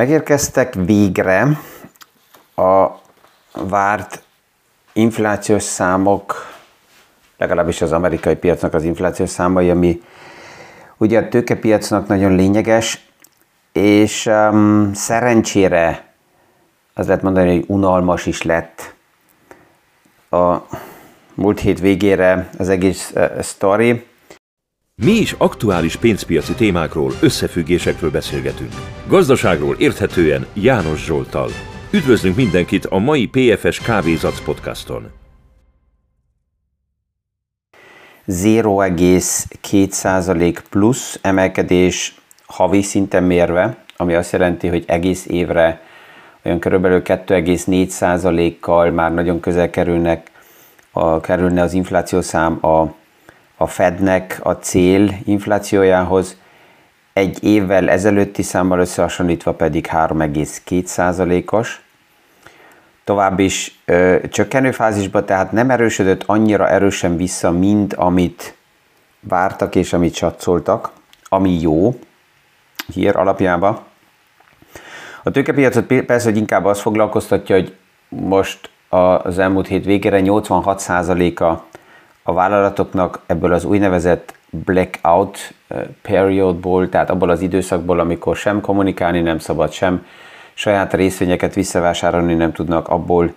Megérkeztek végre a várt inflációs számok, legalábbis az amerikai piacnak az inflációs számai, ami ugye a tőkepiacnak nagyon lényeges, és um, szerencsére az lehet mondani, hogy unalmas is lett a múlt hét végére az egész uh, sztori. Mi is aktuális pénzpiaci témákról, összefüggésekről beszélgetünk. Gazdaságról érthetően János Zsoltal. Üdvözlünk mindenkit a mai PFS Kávézac podcaston. 0,2% plusz emelkedés havi szinten mérve, ami azt jelenti, hogy egész évre olyan körülbelül 2,4%-kal már nagyon közel kerülnek a, kerülne az inflációszám a a Fednek a cél inflációjához, egy évvel ezelőtti számmal összehasonlítva pedig 3,2%-os. Tovább is ö, csökkenő fázisban, tehát nem erősödött annyira erősen vissza, mint amit vártak és amit satszoltak, ami jó hír alapjában. A tőkepiacot persze, hogy inkább azt foglalkoztatja, hogy most az elmúlt hét végére 86%-a a vállalatoknak ebből az úgynevezett blackout periodból, tehát abból az időszakból, amikor sem kommunikálni nem szabad, sem saját részvényeket visszavásárolni nem tudnak, abból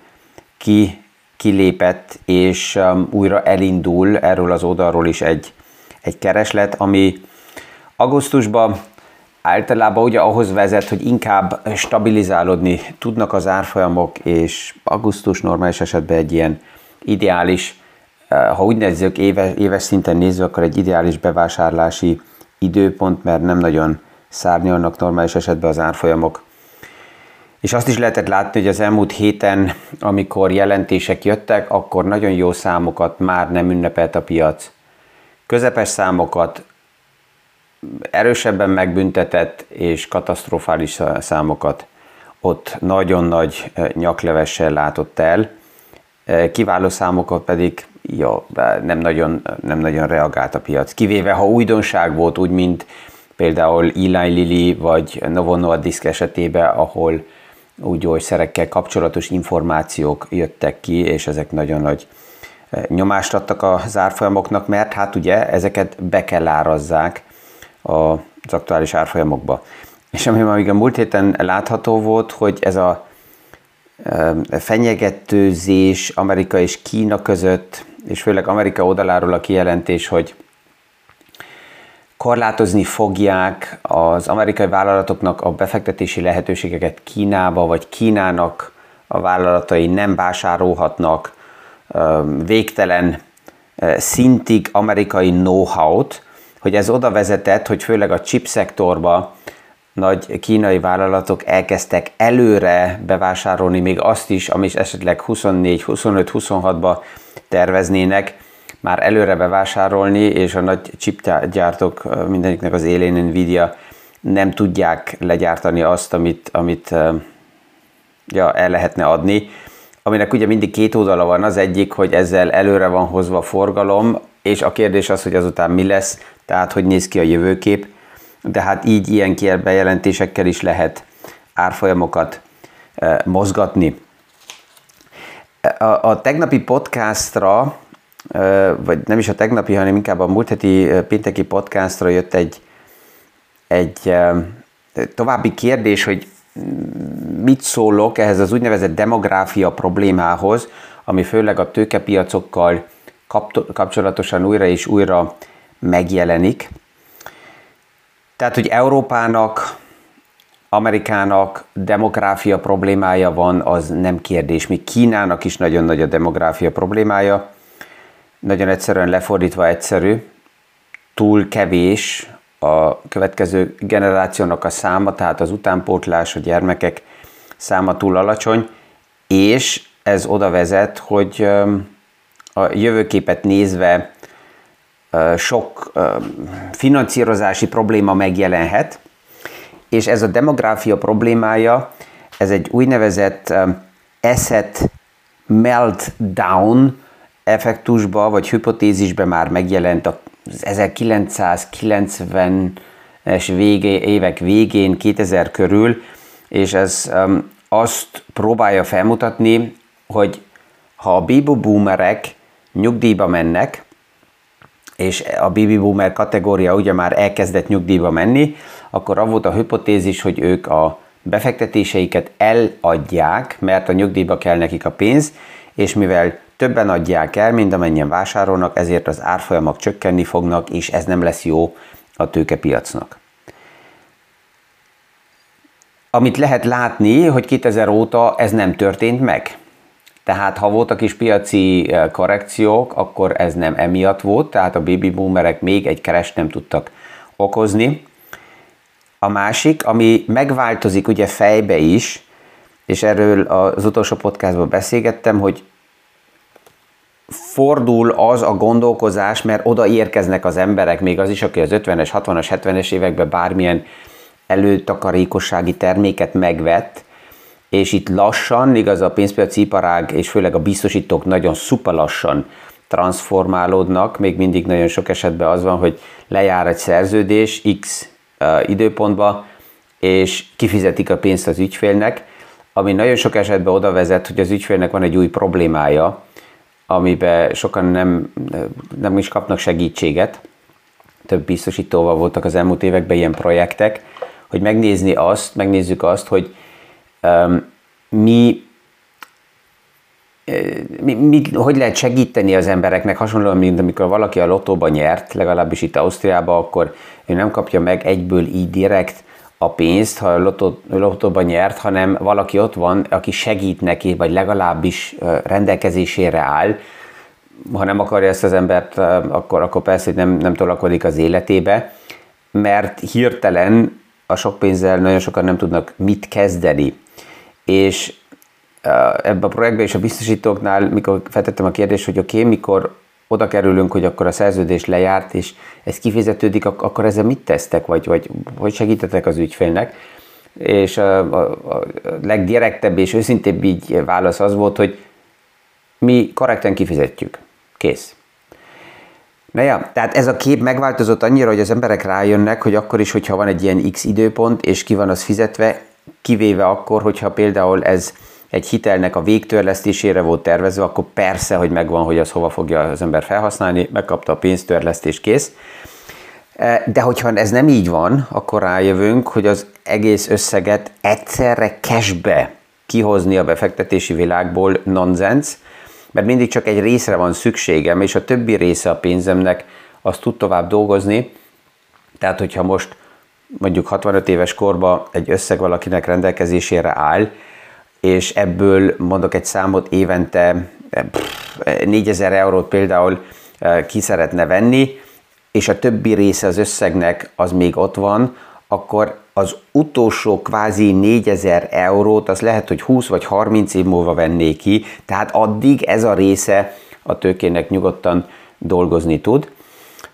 ki kilépett, és um, újra elindul erről az oldalról is egy, egy kereslet, ami augusztusban általában ugye ahhoz vezet, hogy inkább stabilizálódni tudnak az árfolyamok, és augusztus normális esetben egy ilyen ideális ha úgy nézzük, éves, éves szinten nézzük, akkor egy ideális bevásárlási időpont, mert nem nagyon szárnyalnak normális esetben az árfolyamok. És azt is lehetett látni, hogy az elmúlt héten, amikor jelentések jöttek, akkor nagyon jó számokat már nem ünnepelt a piac. Közepes számokat erősebben megbüntetett, és katasztrofális számokat ott nagyon nagy nyaklevessel látott el. Kiváló számokat pedig ja, nem nagyon, nem nagyon reagált a piac. Kivéve, ha újdonság volt, úgy, mint például Eli Lilly vagy Novo Nordisk esetében, ahol úgy gyógyszerekkel kapcsolatos információk jöttek ki, és ezek nagyon nagy eh, nyomást adtak a árfolyamoknak, mert hát ugye ezeket be kell árazzák az aktuális árfolyamokba. És ami még a múlt héten látható volt, hogy ez a fenyegetőzés Amerika és Kína között és főleg Amerika oldaláról a kijelentés, hogy korlátozni fogják az amerikai vállalatoknak a befektetési lehetőségeket Kínába, vagy Kínának a vállalatai nem vásárolhatnak végtelen szintig amerikai know-how-t, hogy ez oda vezetett, hogy főleg a chip szektorba nagy kínai vállalatok elkezdtek előre bevásárolni még azt is, ami esetleg 24, 25, 26-ba terveznének már előre bevásárolni, és a nagy chipgyártók mindeniknek az élén Nvidia nem tudják legyártani azt, amit, amit ja, el lehetne adni. Aminek ugye mindig két oldala van, az egyik, hogy ezzel előre van hozva forgalom, és a kérdés az, hogy azután mi lesz, tehát hogy néz ki a jövőkép, de hát így ilyen bejelentésekkel is lehet árfolyamokat mozgatni. A, a tegnapi podcastra, vagy nem is a tegnapi, hanem inkább a múlt heti pénteki podcastra jött egy, egy további kérdés, hogy mit szólok ehhez az úgynevezett demográfia problémához, ami főleg a tőkepiacokkal kapcsolatosan újra és újra megjelenik. Tehát, hogy Európának Amerikának demográfia problémája van, az nem kérdés. Még Kínának is nagyon nagy a demográfia problémája. Nagyon egyszerűen lefordítva egyszerű. Túl kevés a következő generációnak a száma, tehát az utánpótlás, a gyermekek száma túl alacsony, és ez oda vezet, hogy a jövőképet nézve sok finanszírozási probléma megjelenhet, és ez a demográfia problémája, ez egy úgynevezett asset meltdown effektusba, vagy hipotézisbe már megjelent az 1990-es vége, évek végén, 2000 körül, és ez azt próbálja felmutatni, hogy ha a baby boomerek nyugdíjba mennek, és a baby boomer kategória ugye már elkezdett nyugdíjba menni, akkor az volt a hipotézis, hogy ők a befektetéseiket eladják, mert a nyugdíjba kell nekik a pénz, és mivel többen adják el, mint amennyien vásárolnak, ezért az árfolyamok csökkenni fognak, és ez nem lesz jó a tőkepiacnak. Amit lehet látni, hogy 2000 óta ez nem történt meg. Tehát ha voltak is piaci eh, korrekciók, akkor ez nem emiatt volt, tehát a baby boomerek még egy keres nem tudtak okozni. A másik, ami megváltozik ugye fejbe is, és erről az utolsó podcastban beszélgettem, hogy fordul az a gondolkozás, mert oda érkeznek az emberek, még az is, aki az 50-es, 60-as, 70-es években bármilyen előtakarékossági terméket megvett, és itt lassan, igaz a pénzpiaci iparág és főleg a biztosítók nagyon szupa lassan transformálódnak, még mindig nagyon sok esetben az van, hogy lejár egy szerződés X időpontba, és kifizetik a pénzt az ügyfélnek, ami nagyon sok esetben oda vezet, hogy az ügyfélnek van egy új problémája, amiben sokan nem, nem is kapnak segítséget. Több biztosítóval voltak az elmúlt években ilyen projektek, hogy megnézni azt, megnézzük azt, hogy mi, mi, mi, hogy lehet segíteni az embereknek, hasonlóan, mint amikor valaki a lotóban nyert, legalábbis itt Ausztriában, akkor ő nem kapja meg egyből így direkt a pénzt, ha a lotó, lotóban nyert, hanem valaki ott van, aki segít neki, vagy legalábbis rendelkezésére áll, ha nem akarja ezt az embert, akkor, akkor persze, hogy nem, nem tolakodik az életébe, mert hirtelen a sok pénzzel nagyon sokan nem tudnak mit kezdeni. És ebben a projektben és a biztosítóknál, mikor feltettem a kérdést, hogy oké, okay, mikor oda kerülünk, hogy akkor a szerződés lejárt, és ez kifizetődik, akkor ezzel mit tesztek, vagy, vagy hogy segítetek az ügyfélnek? És a, a, a legdirektebb és őszintébb így válasz az volt, hogy mi korrekten kifizetjük. Kész. Na ja, tehát ez a kép megváltozott annyira, hogy az emberek rájönnek, hogy akkor is, hogyha van egy ilyen X időpont, és ki van az fizetve, kivéve akkor, hogyha például ez egy hitelnek a végtörlesztésére volt tervezve, akkor persze, hogy megvan, hogy az hova fogja az ember felhasználni, megkapta a pénztörlesztés, kész. E, de hogyha ez nem így van, akkor rájövünk, hogy az egész összeget egyszerre cashbe kihozni a befektetési világból nonsens, mert mindig csak egy részre van szükségem, és a többi része a pénzemnek azt tud tovább dolgozni. Tehát, hogyha most mondjuk 65 éves korba egy összeg valakinek rendelkezésére áll, és ebből mondok egy számot évente 4000 eurót például e, ki szeretne venni, és a többi része az összegnek az még ott van, akkor az utolsó kvázi 4000 eurót, az lehet, hogy 20 vagy 30 év múlva venné ki, tehát addig ez a része a tőkének nyugodtan dolgozni tud.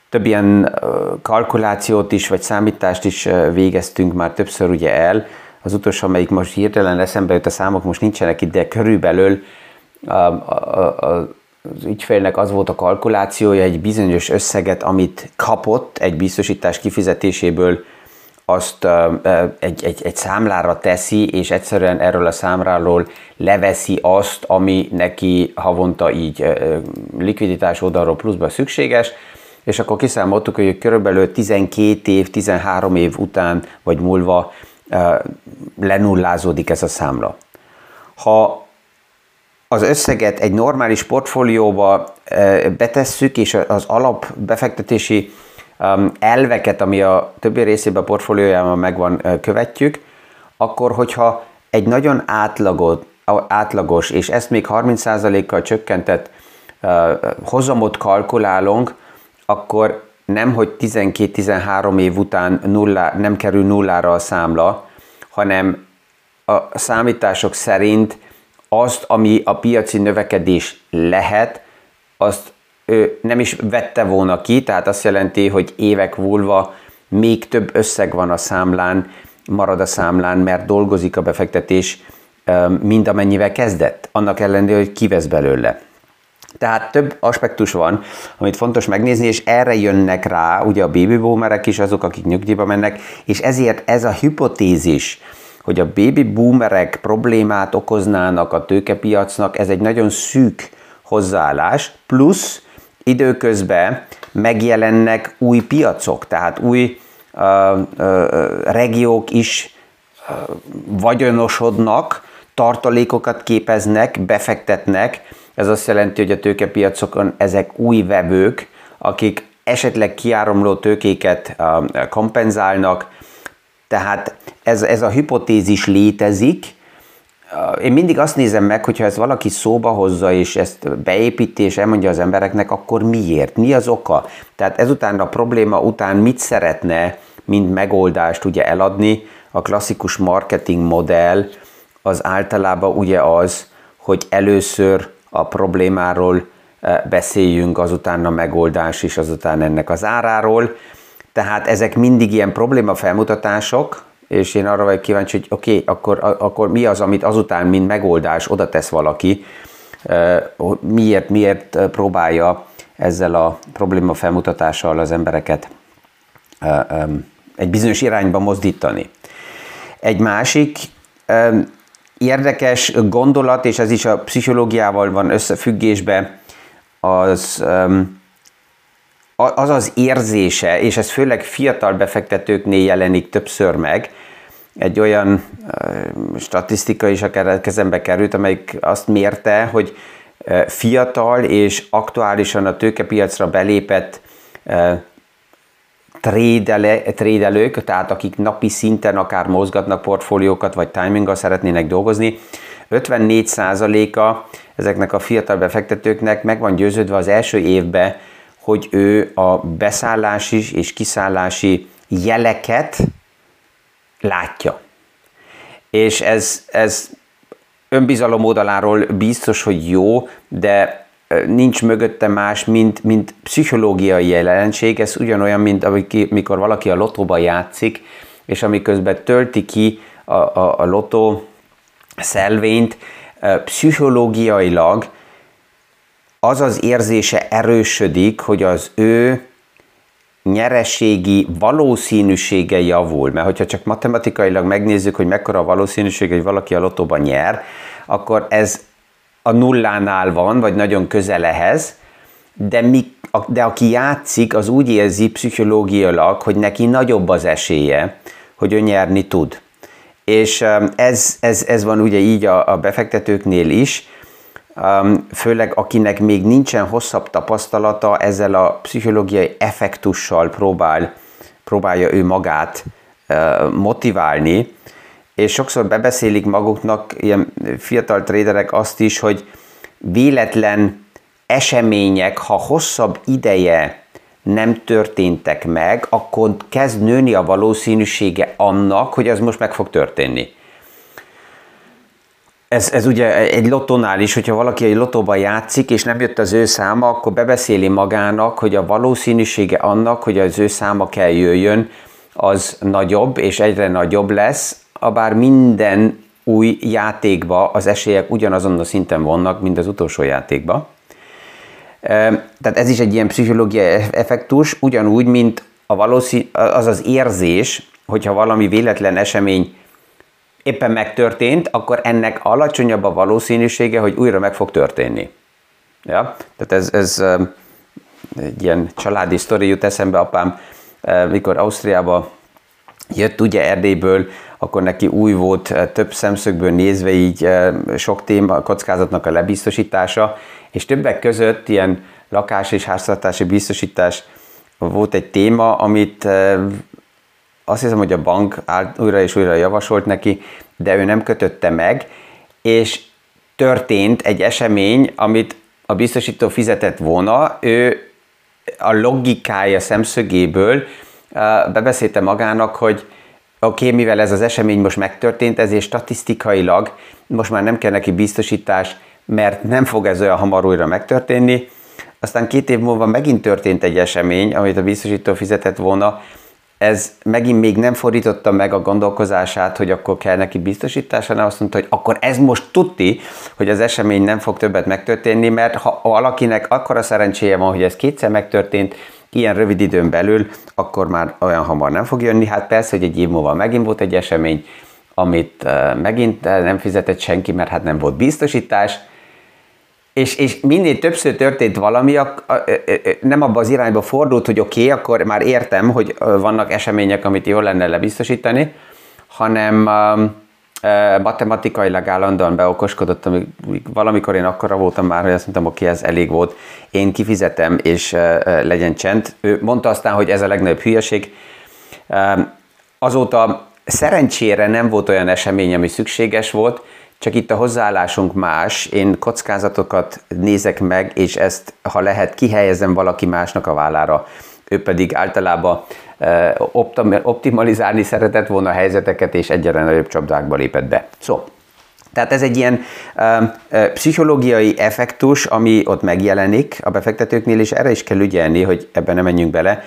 Több ilyen kalkulációt is, vagy számítást is végeztünk már többször ugye el. Az utolsó, amelyik most hirtelen eszembe jut, a számok most nincsenek itt, de körülbelül a, az ügyfélnek az volt a kalkulációja, egy bizonyos összeget, amit kapott egy biztosítás kifizetéséből azt egy, egy, egy számlára teszi, és egyszerűen erről a számláról leveszi azt, ami neki havonta így likviditás oldalról pluszba szükséges, és akkor kiszámoltuk, hogy körülbelül 12 év, 13 év után vagy múlva lenullázódik ez a számla. Ha az összeget egy normális portfólióba betesszük, és az alapbefektetési elveket, ami a többi részében a portfóliójában megvan, követjük, akkor hogyha egy nagyon átlagot, átlagos, és ezt még 30%-kal csökkentett hozamot kalkulálunk, akkor nem, hogy 12-13 év után nullá, nem kerül nullára a számla, hanem a számítások szerint azt, ami a piaci növekedés lehet, azt ő nem is vette volna ki, tehát azt jelenti, hogy évek múlva még több összeg van a számlán, marad a számlán, mert dolgozik a befektetés, mint amennyivel kezdett, annak ellenére, hogy kivesz belőle. Tehát több aspektus van, amit fontos megnézni, és erre jönnek rá ugye a baby boomerek is, azok, akik nyugdíjba mennek, és ezért ez a hipotézis, hogy a baby boomerek problémát okoznának a tőkepiacnak, ez egy nagyon szűk hozzáállás, plusz időközben megjelennek új piacok, tehát új uh, uh, regiók is uh, vagyonosodnak, tartalékokat képeznek, befektetnek. Ez azt jelenti, hogy a tőkepiacokon ezek új vevők, akik esetleg kiáramló tőkéket kompenzálnak, tehát ez, ez a hipotézis létezik. Én mindig azt nézem meg, hogyha ez valaki szóba hozza, és ezt beépíti, és elmondja az embereknek, akkor miért? Mi az oka? Tehát ezután a probléma után mit szeretne, mint megoldást ugye eladni? A klasszikus marketing modell az általában ugye az, hogy először a problémáról beszéljünk, azután a megoldás is, azután ennek az áráról. Tehát ezek mindig ilyen probléma felmutatások, és én arra vagyok kíváncsi, hogy oké, okay, akkor, akkor mi az, amit azután, mint megoldás oda tesz valaki, miért, miért próbálja ezzel a probléma felmutatással az embereket egy bizonyos irányba mozdítani. Egy másik érdekes gondolat, és ez is a pszichológiával van összefüggésbe, az az az érzése, és ez főleg fiatal befektetőknél jelenik többször meg, egy olyan statisztika is akár kezembe került, amelyik azt mérte, hogy fiatal és aktuálisan a tőkepiacra belépett trédelők, tehát akik napi szinten akár mozgatnak portfóliókat, vagy timinggal szeretnének dolgozni, 54%-a ezeknek a fiatal befektetőknek meg van győződve az első évben, hogy ő a beszállási és kiszállási jeleket látja. És ez, ez önbizalom oldaláról biztos, hogy jó, de nincs mögötte más, mint, mint pszichológiai jelenség. Ez ugyanolyan, mint amikor valaki a lotóba játszik, és amiközben tölti ki a, a, a lotó szelvényt, pszichológiailag az az érzése erősödik, hogy az ő nyereségi valószínűsége javul. Mert hogyha csak matematikailag megnézzük, hogy mekkora a valószínűség, hogy valaki a lotóban nyer, akkor ez a nullánál van, vagy nagyon közel ehhez, de, mi, de aki játszik, az úgy érzi pszichológiailag, hogy neki nagyobb az esélye, hogy ő nyerni tud. És um, ez, ez, ez van ugye így a, a befektetőknél is, um, főleg akinek még nincsen hosszabb tapasztalata, ezzel a pszichológiai effektussal próbál, próbálja ő magát uh, motiválni, és sokszor bebeszélik maguknak ilyen fiatal traderek azt is, hogy véletlen események, ha hosszabb ideje nem történtek meg, akkor kezd nőni a valószínűsége annak, hogy ez most meg fog történni. Ez, ez ugye egy lottónál is, hogyha valaki egy lotóban játszik, és nem jött az ő száma, akkor bebeszéli magának, hogy a valószínűsége annak, hogy az ő száma kell jöjjön, az nagyobb, és egyre nagyobb lesz, bár minden új játékba az esélyek ugyanazon a szinten vannak, mint az utolsó játékba. Tehát ez is egy ilyen pszichológiai effektus, ugyanúgy, mint a valószín, az az érzés, hogyha valami véletlen esemény éppen megtörtént, akkor ennek alacsonyabb a valószínűsége, hogy újra meg fog történni. Ja? Tehát ez, ez egy ilyen családi sztori jut eszembe, apám, mikor Ausztriába jött ugye Erdélyből, akkor neki új volt több szemszögből nézve így sok téma, kockázatnak a lebiztosítása, és többek között ilyen lakás és háztartási biztosítás volt egy téma, amit azt hiszem, hogy a bank újra és újra javasolt neki, de ő nem kötötte meg, és történt egy esemény, amit a biztosító fizetett volna, ő a logikája szemszögéből bebeszélte magának, hogy oké, okay, mivel ez az esemény most megtörtént, ezért statisztikailag most már nem kell neki biztosítás, mert nem fog ez olyan hamar újra megtörténni. Aztán két év múlva megint történt egy esemény, amit a biztosító fizetett volna, ez megint még nem fordította meg a gondolkozását, hogy akkor kell neki biztosítás, hanem azt mondta, hogy akkor ez most tudti, hogy az esemény nem fog többet megtörténni, mert ha valakinek akkora szerencséje van, hogy ez kétszer megtörtént, ilyen rövid időn belül, akkor már olyan hamar nem fog jönni. Hát persze, hogy egy év múlva megint volt egy esemény, amit megint nem fizetett senki, mert hát nem volt biztosítás, és, és minél többször történt valami, a, a, a, nem abba az irányba fordult, hogy oké, okay, akkor már értem, hogy vannak események, amit jól lenne lebiztosítani, hanem um, matematikailag állandóan beokoskodott, amíg valamikor én akkora voltam már, hogy azt mondtam, oké, okay, ez elég volt, én kifizetem, és legyen csend. Ő mondta aztán, hogy ez a legnagyobb hülyeség. Azóta szerencsére nem volt olyan esemény, ami szükséges volt, csak itt a hozzáállásunk más, én kockázatokat nézek meg, és ezt, ha lehet, kihelyezem valaki másnak a vállára. Ő pedig általában optimalizálni szeretett volna a helyzeteket, és egyre nagyobb csapdákba lépett be. Szó. Tehát ez egy ilyen uh, pszichológiai effektus, ami ott megjelenik a befektetőknél, és erre is kell ügyelni, hogy ebben nem menjünk bele.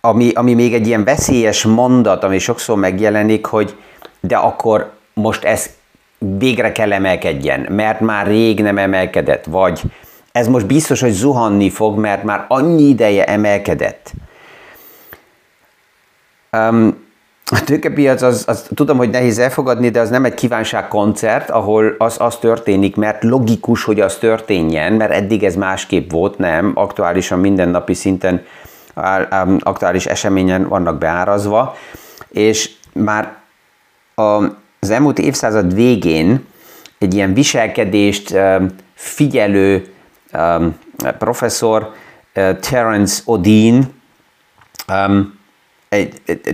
Ami, ami még egy ilyen veszélyes mondat, ami sokszor megjelenik, hogy de akkor most ez végre kell emelkedjen, mert már rég nem emelkedett, vagy ez most biztos, hogy zuhanni fog, mert már annyi ideje emelkedett. Um, a tőkepiac, az, az, tudom, hogy nehéz elfogadni, de az nem egy kívánságkoncert, ahol az, az történik, mert logikus, hogy az történjen, mert eddig ez másképp volt, nem, aktuálisan mindennapi szinten aktuális eseményen vannak beárazva, és már a, az elmúlt évszázad végén egy ilyen viselkedést figyelő professzor, Terence Odin,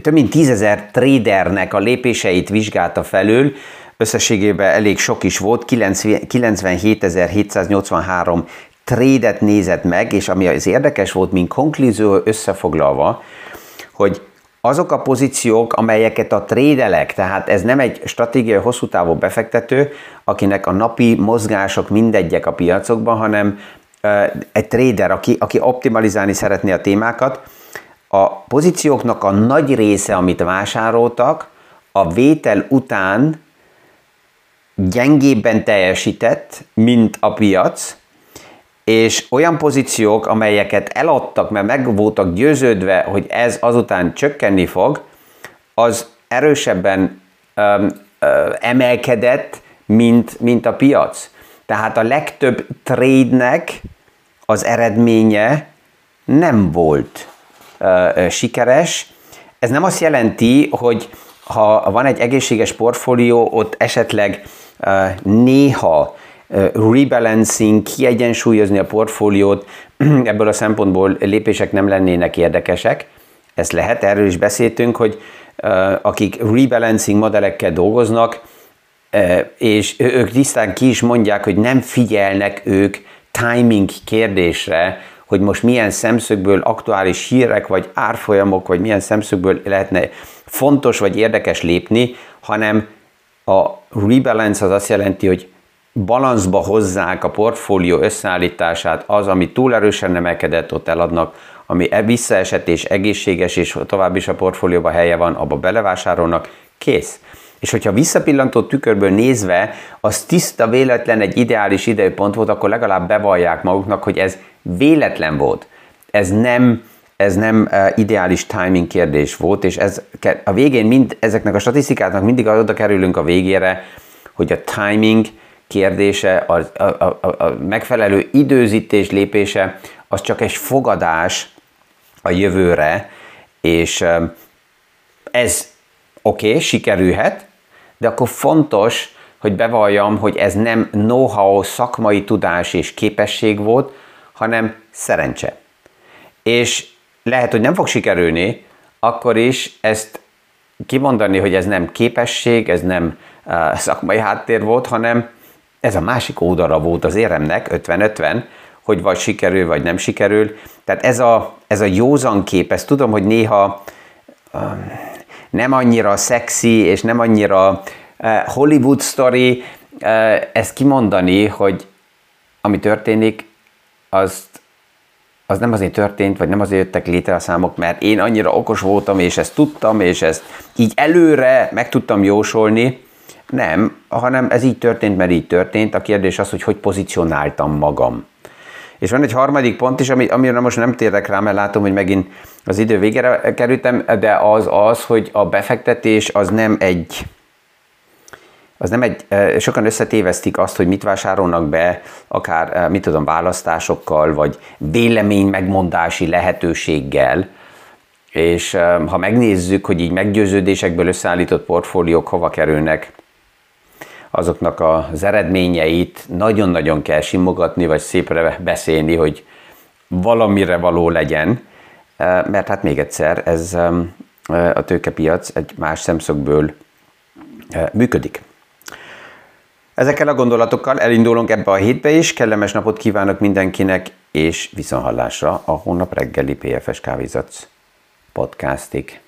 több mint tízezer tradernek a lépéseit vizsgálta felül, összességében elég sok is volt, 97.783 trédet nézett meg, és ami az érdekes volt, mint konklúzió összefoglalva, hogy azok a pozíciók, amelyeket a trédelek, tehát ez nem egy stratégiai hosszú távú befektető, akinek a napi mozgások mindegyek a piacokban, hanem egy trader, aki, aki optimalizálni szeretné a témákat, a pozícióknak a nagy része, amit vásároltak, a vétel után gyengébben teljesített, mint a piac, és olyan pozíciók, amelyeket eladtak, mert meg voltak győződve, hogy ez azután csökkenni fog, az erősebben öm, ö, emelkedett, mint, mint a piac. Tehát a legtöbb trade-nek az eredménye nem volt ö, sikeres. Ez nem azt jelenti, hogy ha van egy egészséges portfólió, ott esetleg ö, néha rebalancing, kiegyensúlyozni a portfóliót, ebből a szempontból lépések nem lennének érdekesek. Ez lehet, erről is beszéltünk, hogy akik rebalancing modellekkel dolgoznak, és ők tisztán ki is mondják, hogy nem figyelnek ők timing kérdésre, hogy most milyen szemszögből aktuális hírek, vagy árfolyamok, vagy milyen szemszögből lehetne fontos vagy érdekes lépni, hanem a rebalance az azt jelenti, hogy balanszba hozzák a portfólió összeállítását, az, ami túl erősen emelkedett, ott eladnak, ami e visszaesett és egészséges, és tovább is a portfólióba helye van, abba belevásárolnak, kész. És hogyha visszapillantó tükörből nézve, az tiszta véletlen egy ideális időpont volt, akkor legalább bevallják maguknak, hogy ez véletlen volt. Ez nem, ez nem uh, ideális timing kérdés volt, és ez, a végén mind, ezeknek a statisztikáknak mindig oda kerülünk a végére, hogy a timing kérdése, a, a, a, a megfelelő időzítés lépése, az csak egy fogadás a jövőre, és ez oké, okay, sikerülhet, de akkor fontos, hogy bevalljam, hogy ez nem know-how, szakmai tudás és képesség volt, hanem szerencse. És lehet, hogy nem fog sikerülni, akkor is ezt kimondani, hogy ez nem képesség, ez nem uh, szakmai háttér volt, hanem ez a másik oldalra volt az éremnek, 50-50, hogy vagy sikerül, vagy nem sikerül. Tehát ez a, ez a józan kép, ezt tudom, hogy néha um, nem annyira szexi, és nem annyira uh, Hollywood story, uh, ezt kimondani, hogy ami történik, azt az nem azért történt, vagy nem azért jöttek létre a számok, mert én annyira okos voltam, és ezt tudtam, és ezt így előre meg tudtam jósolni, nem, hanem ez így történt, mert így történt. A kérdés az, hogy hogy pozícionáltam magam. És van egy harmadik pont is, ami, amire most nem térek rá, mert látom, hogy megint az idő végére kerültem, de az az, hogy a befektetés az nem egy az nem egy, sokan összetévesztik azt, hogy mit vásárolnak be, akár, mit tudom, választásokkal, vagy vélemény megmondási lehetőséggel, és ha megnézzük, hogy így meggyőződésekből összeállított portfóliók hova kerülnek, azoknak az eredményeit nagyon-nagyon kell simogatni, vagy szépre beszélni, hogy valamire való legyen, mert hát még egyszer, ez a tőkepiac egy más szemszögből működik. Ezekkel a gondolatokkal elindulunk ebbe a hétbe is. Kellemes napot kívánok mindenkinek, és viszonhallásra a hónap reggeli PFS Kávézatsz podcastig.